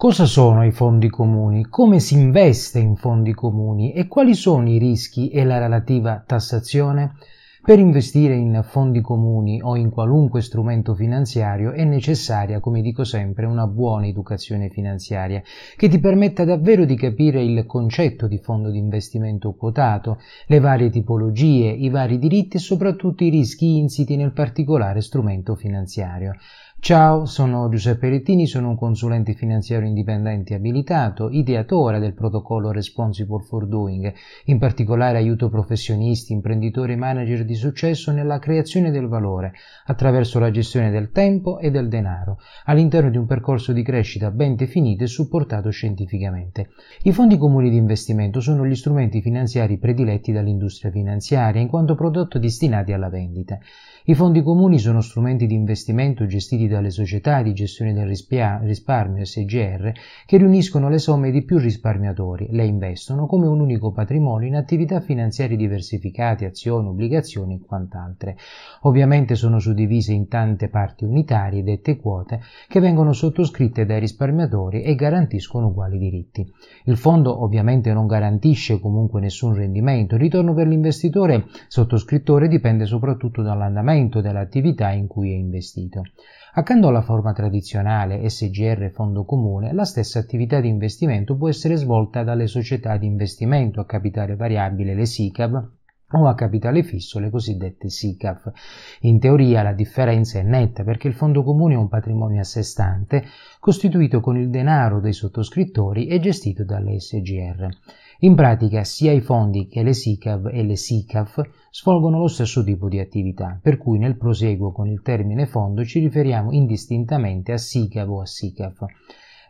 Cosa sono i fondi comuni? Come si investe in fondi comuni? E quali sono i rischi e la relativa tassazione? Per investire in fondi comuni o in qualunque strumento finanziario è necessaria, come dico sempre, una buona educazione finanziaria che ti permetta davvero di capire il concetto di fondo di investimento quotato, le varie tipologie, i vari diritti e soprattutto i rischi insiti nel particolare strumento finanziario. Ciao, sono Giuseppe Rettini, sono un consulente finanziario indipendente abilitato, ideatore del protocollo Responsible for Doing, in particolare aiuto professionisti, imprenditori e manager di successo nella creazione del valore attraverso la gestione del tempo e del denaro, all'interno di un percorso di crescita ben definito e supportato scientificamente. I fondi comuni di investimento sono gli strumenti finanziari prediletti dall'industria finanziaria in quanto prodotto destinati alla vendita. I fondi comuni sono strumenti di investimento gestiti dalle società di gestione del risparmio SGR che riuniscono le somme di più risparmiatori, le investono come un unico patrimonio in attività finanziarie diversificate, azioni, obbligazioni e quant'altre. Ovviamente sono suddivise in tante parti unitarie, dette quote, che vengono sottoscritte dai risparmiatori e garantiscono uguali diritti. Il fondo ovviamente non garantisce comunque nessun rendimento, il ritorno per l'investitore sottoscrittore dipende soprattutto dall'andamento andamento dell'attività in cui è investito. Accanto alla forma tradizionale SGR fondo comune, la stessa attività di investimento può essere svolta dalle società di investimento a capitale variabile, le SICAV, o a capitale fisso, le cosiddette SICAF. In teoria la differenza è netta perché il fondo comune è un patrimonio a sé stante, costituito con il denaro dei sottoscrittori e gestito dalle SGR. In pratica sia i fondi che le SICAV e le SICAF svolgono lo stesso tipo di attività, per cui nel proseguo con il termine fondo ci riferiamo indistintamente a SICAV o a SICAF.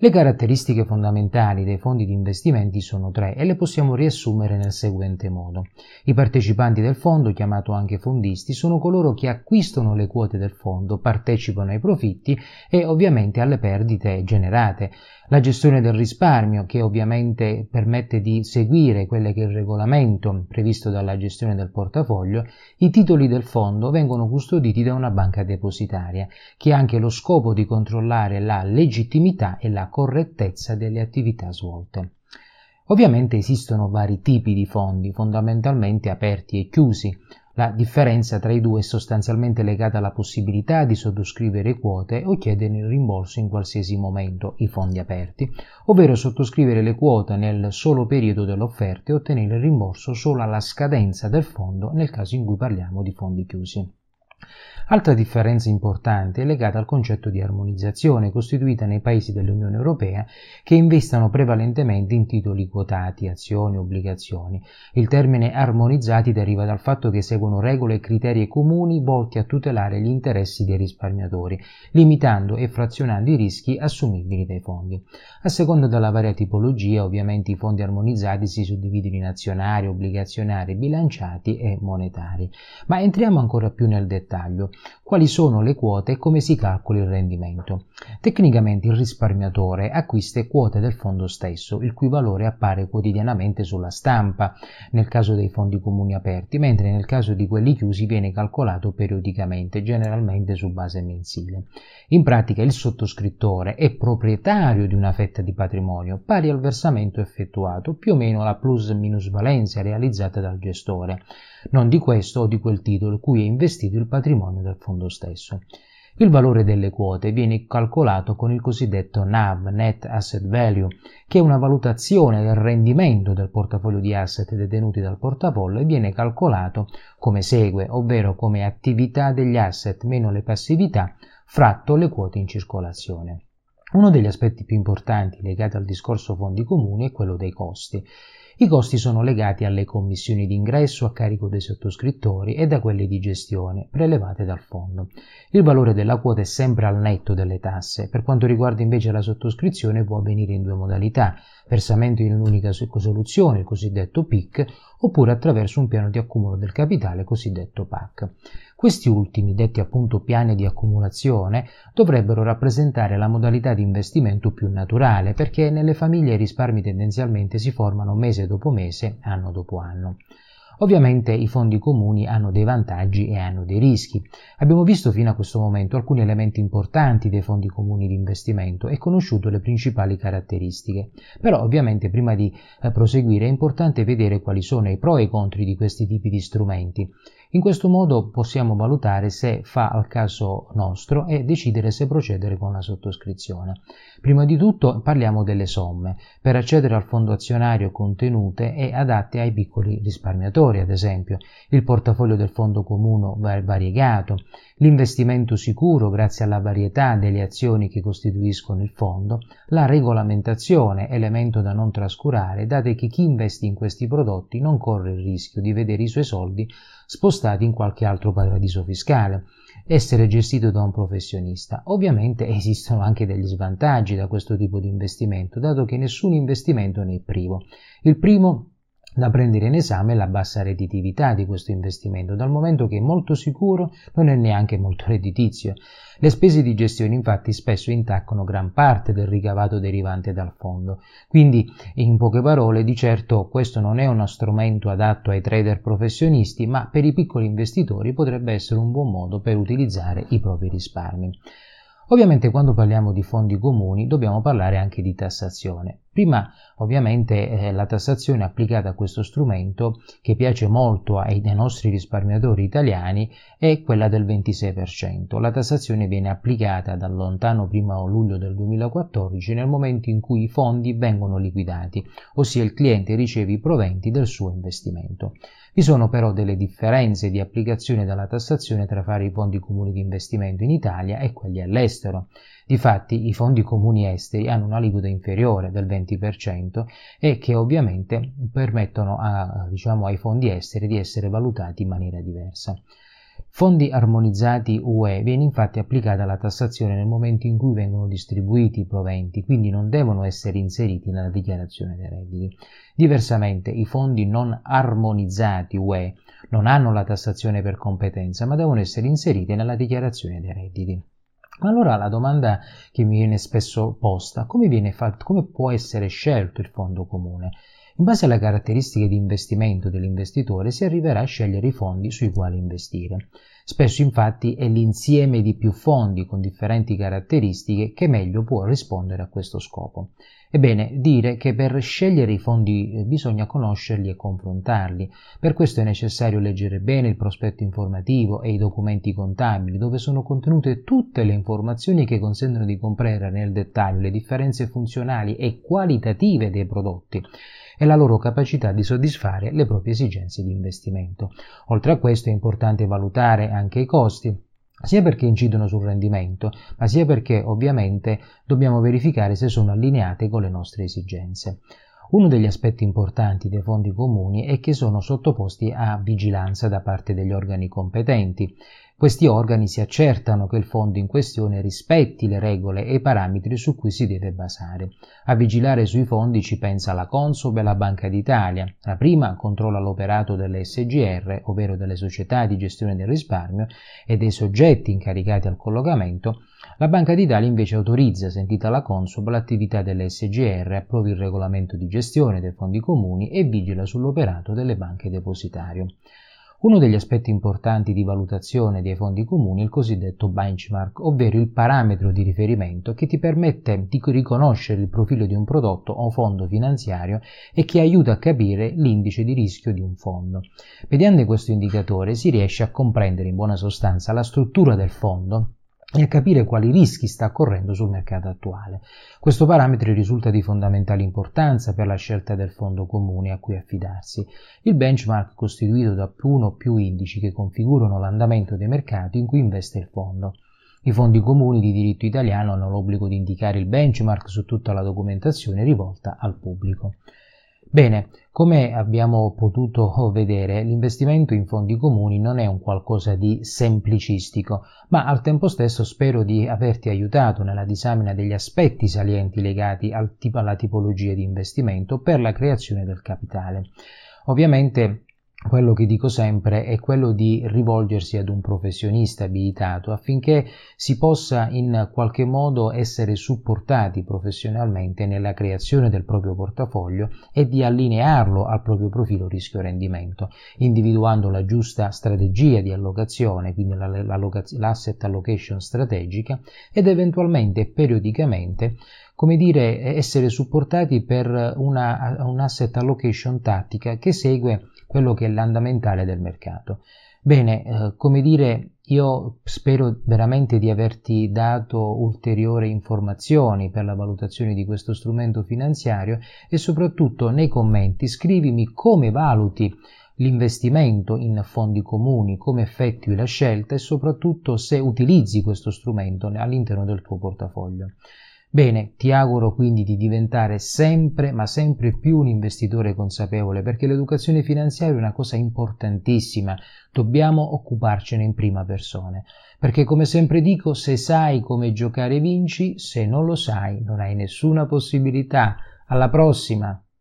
Le caratteristiche fondamentali dei fondi di investimenti sono tre e le possiamo riassumere nel seguente modo. I partecipanti del fondo, chiamato anche fondisti, sono coloro che acquistano le quote del fondo, partecipano ai profitti e ovviamente alle perdite generate. La gestione del risparmio, che ovviamente permette di seguire quelle che è il regolamento previsto dalla gestione del portafoglio, i titoli del fondo vengono custoditi da una banca depositaria, che ha anche lo scopo di controllare la legittimità e la correttezza delle attività svolte. Ovviamente esistono vari tipi di fondi, fondamentalmente aperti e chiusi. La differenza tra i due è sostanzialmente legata alla possibilità di sottoscrivere quote o chiedere il rimborso in qualsiasi momento, i fondi aperti, ovvero sottoscrivere le quote nel solo periodo dell'offerta e ottenere il rimborso solo alla scadenza del fondo nel caso in cui parliamo di fondi chiusi. Altra differenza importante è legata al concetto di armonizzazione costituita nei paesi dell'Unione Europea che investano prevalentemente in titoli quotati, azioni, obbligazioni. Il termine armonizzati deriva dal fatto che seguono regole e criteri comuni volti a tutelare gli interessi dei risparmiatori, limitando e frazionando i rischi assumibili dai fondi. A seconda della varia tipologia, ovviamente i fondi armonizzati si suddividono in azionari, obbligazionari, bilanciati e monetari. Ma entriamo ancora più nel dettaglio quali sono le quote e come si calcola il rendimento. Tecnicamente il risparmiatore acquista quote del fondo stesso, il cui valore appare quotidianamente sulla stampa nel caso dei fondi comuni aperti, mentre nel caso di quelli chiusi viene calcolato periodicamente, generalmente su base mensile. In pratica il sottoscrittore è proprietario di una fetta di patrimonio pari al versamento effettuato, più o meno la plus minus valenza realizzata dal gestore, non di questo o di quel titolo cui è investito il patrimonio del fondo stesso. Il valore delle quote viene calcolato con il cosiddetto NAV, Net Asset Value, che è una valutazione del rendimento del portafoglio di asset detenuti dal portafoglio e viene calcolato come segue, ovvero come attività degli asset meno le passività fratto le quote in circolazione. Uno degli aspetti più importanti legati al discorso fondi comuni è quello dei costi. I costi sono legati alle commissioni di ingresso a carico dei sottoscrittori e da quelle di gestione prelevate dal fondo. Il valore della quota è sempre al netto delle tasse. Per quanto riguarda invece la sottoscrizione può avvenire in due modalità, versamento in un'unica soluzione, il cosiddetto PIC, oppure attraverso un piano di accumulo del capitale, cosiddetto PAC. Questi ultimi, detti appunto piani di accumulazione, dovrebbero rappresentare la modalità di investimento più naturale, perché nelle famiglie i risparmi tendenzialmente si formano mese dopo mese, anno dopo anno. Ovviamente i fondi comuni hanno dei vantaggi e hanno dei rischi. Abbiamo visto fino a questo momento alcuni elementi importanti dei fondi comuni di investimento e conosciuto le principali caratteristiche. Però ovviamente prima di eh, proseguire è importante vedere quali sono i pro e i contro di questi tipi di strumenti. In questo modo possiamo valutare se fa al caso nostro e decidere se procedere con la sottoscrizione. Prima di tutto parliamo delle somme. Per accedere al fondo azionario contenute e adatte ai piccoli risparmiatori, ad esempio, il portafoglio del fondo comune variegato, l'investimento sicuro grazie alla varietà delle azioni che costituiscono il fondo, la regolamentazione, elemento da non trascurare, date che chi investe in questi prodotti non corre il rischio di vedere i suoi soldi spostati in qualche altro paradiso fiscale, essere gestito da un professionista. Ovviamente esistono anche degli svantaggi da questo tipo di investimento, dato che nessun investimento ne è privo. Il primo da prendere in esame la bassa redditività di questo investimento, dal momento che è molto sicuro non è neanche molto redditizio. Le spese di gestione infatti spesso intaccano gran parte del ricavato derivante dal fondo, quindi in poche parole di certo questo non è uno strumento adatto ai trader professionisti, ma per i piccoli investitori potrebbe essere un buon modo per utilizzare i propri risparmi. Ovviamente quando parliamo di fondi comuni dobbiamo parlare anche di tassazione. Prima ovviamente eh, la tassazione applicata a questo strumento che piace molto ai, ai nostri risparmiatori italiani è quella del 26%. La tassazione viene applicata dal lontano 1 luglio del 2014 nel momento in cui i fondi vengono liquidati, ossia il cliente riceve i proventi del suo investimento. Vi sono però delle differenze di applicazione della tassazione tra fare i fondi comuni di investimento in Italia e quelli all'estero. Difatti i fondi comuni esteri hanno un'aliquota inferiore del 20% e che ovviamente permettono a, diciamo, ai fondi esteri di essere valutati in maniera diversa. Fondi armonizzati UE viene infatti applicata la tassazione nel momento in cui vengono distribuiti i proventi, quindi non devono essere inseriti nella dichiarazione dei redditi. Diversamente, i fondi non armonizzati UE non hanno la tassazione per competenza, ma devono essere inseriti nella dichiarazione dei redditi. Allora la domanda che mi viene spesso posta, come, fatto, come può essere scelto il fondo comune? In base alle caratteristiche di investimento dell'investitore si arriverà a scegliere i fondi sui quali investire. Spesso infatti è l'insieme di più fondi con differenti caratteristiche che meglio può rispondere a questo scopo. Ebbene, dire che per scegliere i fondi eh, bisogna conoscerli e confrontarli. Per questo è necessario leggere bene il prospetto informativo e i documenti contabili, dove sono contenute tutte le informazioni che consentono di comprendere nel dettaglio le differenze funzionali e qualitative dei prodotti e la loro capacità di soddisfare le proprie esigenze di investimento. Oltre a questo è importante valutare anche i costi, sia perché incidono sul rendimento, ma sia perché ovviamente dobbiamo verificare se sono allineate con le nostre esigenze. Uno degli aspetti importanti dei fondi comuni è che sono sottoposti a vigilanza da parte degli organi competenti. Questi organi si accertano che il fondo in questione rispetti le regole e i parametri su cui si deve basare. A vigilare sui fondi ci pensa la Consob e la Banca d'Italia. La prima controlla l'operato delle SGR, ovvero delle società di gestione del risparmio, e dei soggetti incaricati al collocamento, la Banca d'Italia invece autorizza, sentita la Consob, l'attività delle SGR, approva il regolamento di gestione dei fondi comuni e vigila sull'operato delle banche depositario. Uno degli aspetti importanti di valutazione dei fondi comuni è il cosiddetto benchmark, ovvero il parametro di riferimento che ti permette di riconoscere il profilo di un prodotto o fondo finanziario e che aiuta a capire l'indice di rischio di un fondo. Mediante questo indicatore si riesce a comprendere in buona sostanza la struttura del fondo e a capire quali rischi sta correndo sul mercato attuale. Questo parametro risulta di fondamentale importanza per la scelta del fondo comune a cui affidarsi. Il benchmark costituito da uno o più indici che configurano l'andamento dei mercati in cui investe il fondo. I fondi comuni di diritto italiano hanno l'obbligo di indicare il benchmark su tutta la documentazione rivolta al pubblico. Bene, come abbiamo potuto vedere, l'investimento in fondi comuni non è un qualcosa di semplicistico, ma al tempo stesso spero di averti aiutato nella disamina degli aspetti salienti legati al alla tipologia di investimento per la creazione del capitale. Ovviamente quello che dico sempre è quello di rivolgersi ad un professionista abilitato affinché si possa in qualche modo essere supportati professionalmente nella creazione del proprio portafoglio e di allinearlo al proprio profilo rischio-rendimento, individuando la giusta strategia di allocazione, quindi l'asset allocation strategica ed eventualmente periodicamente come dire, essere supportati per una, un asset allocation tattica che segue quello che è l'andamentale del mercato. Bene, eh, come dire, io spero veramente di averti dato ulteriori informazioni per la valutazione di questo strumento finanziario e soprattutto nei commenti scrivimi come valuti l'investimento in fondi comuni, come effettui la scelta e soprattutto se utilizzi questo strumento all'interno del tuo portafoglio. Bene, ti auguro quindi di diventare sempre, ma sempre più un investitore consapevole, perché l'educazione finanziaria è una cosa importantissima, dobbiamo occuparcene in prima persona, perché come sempre dico, se sai come giocare vinci, se non lo sai non hai nessuna possibilità. Alla prossima!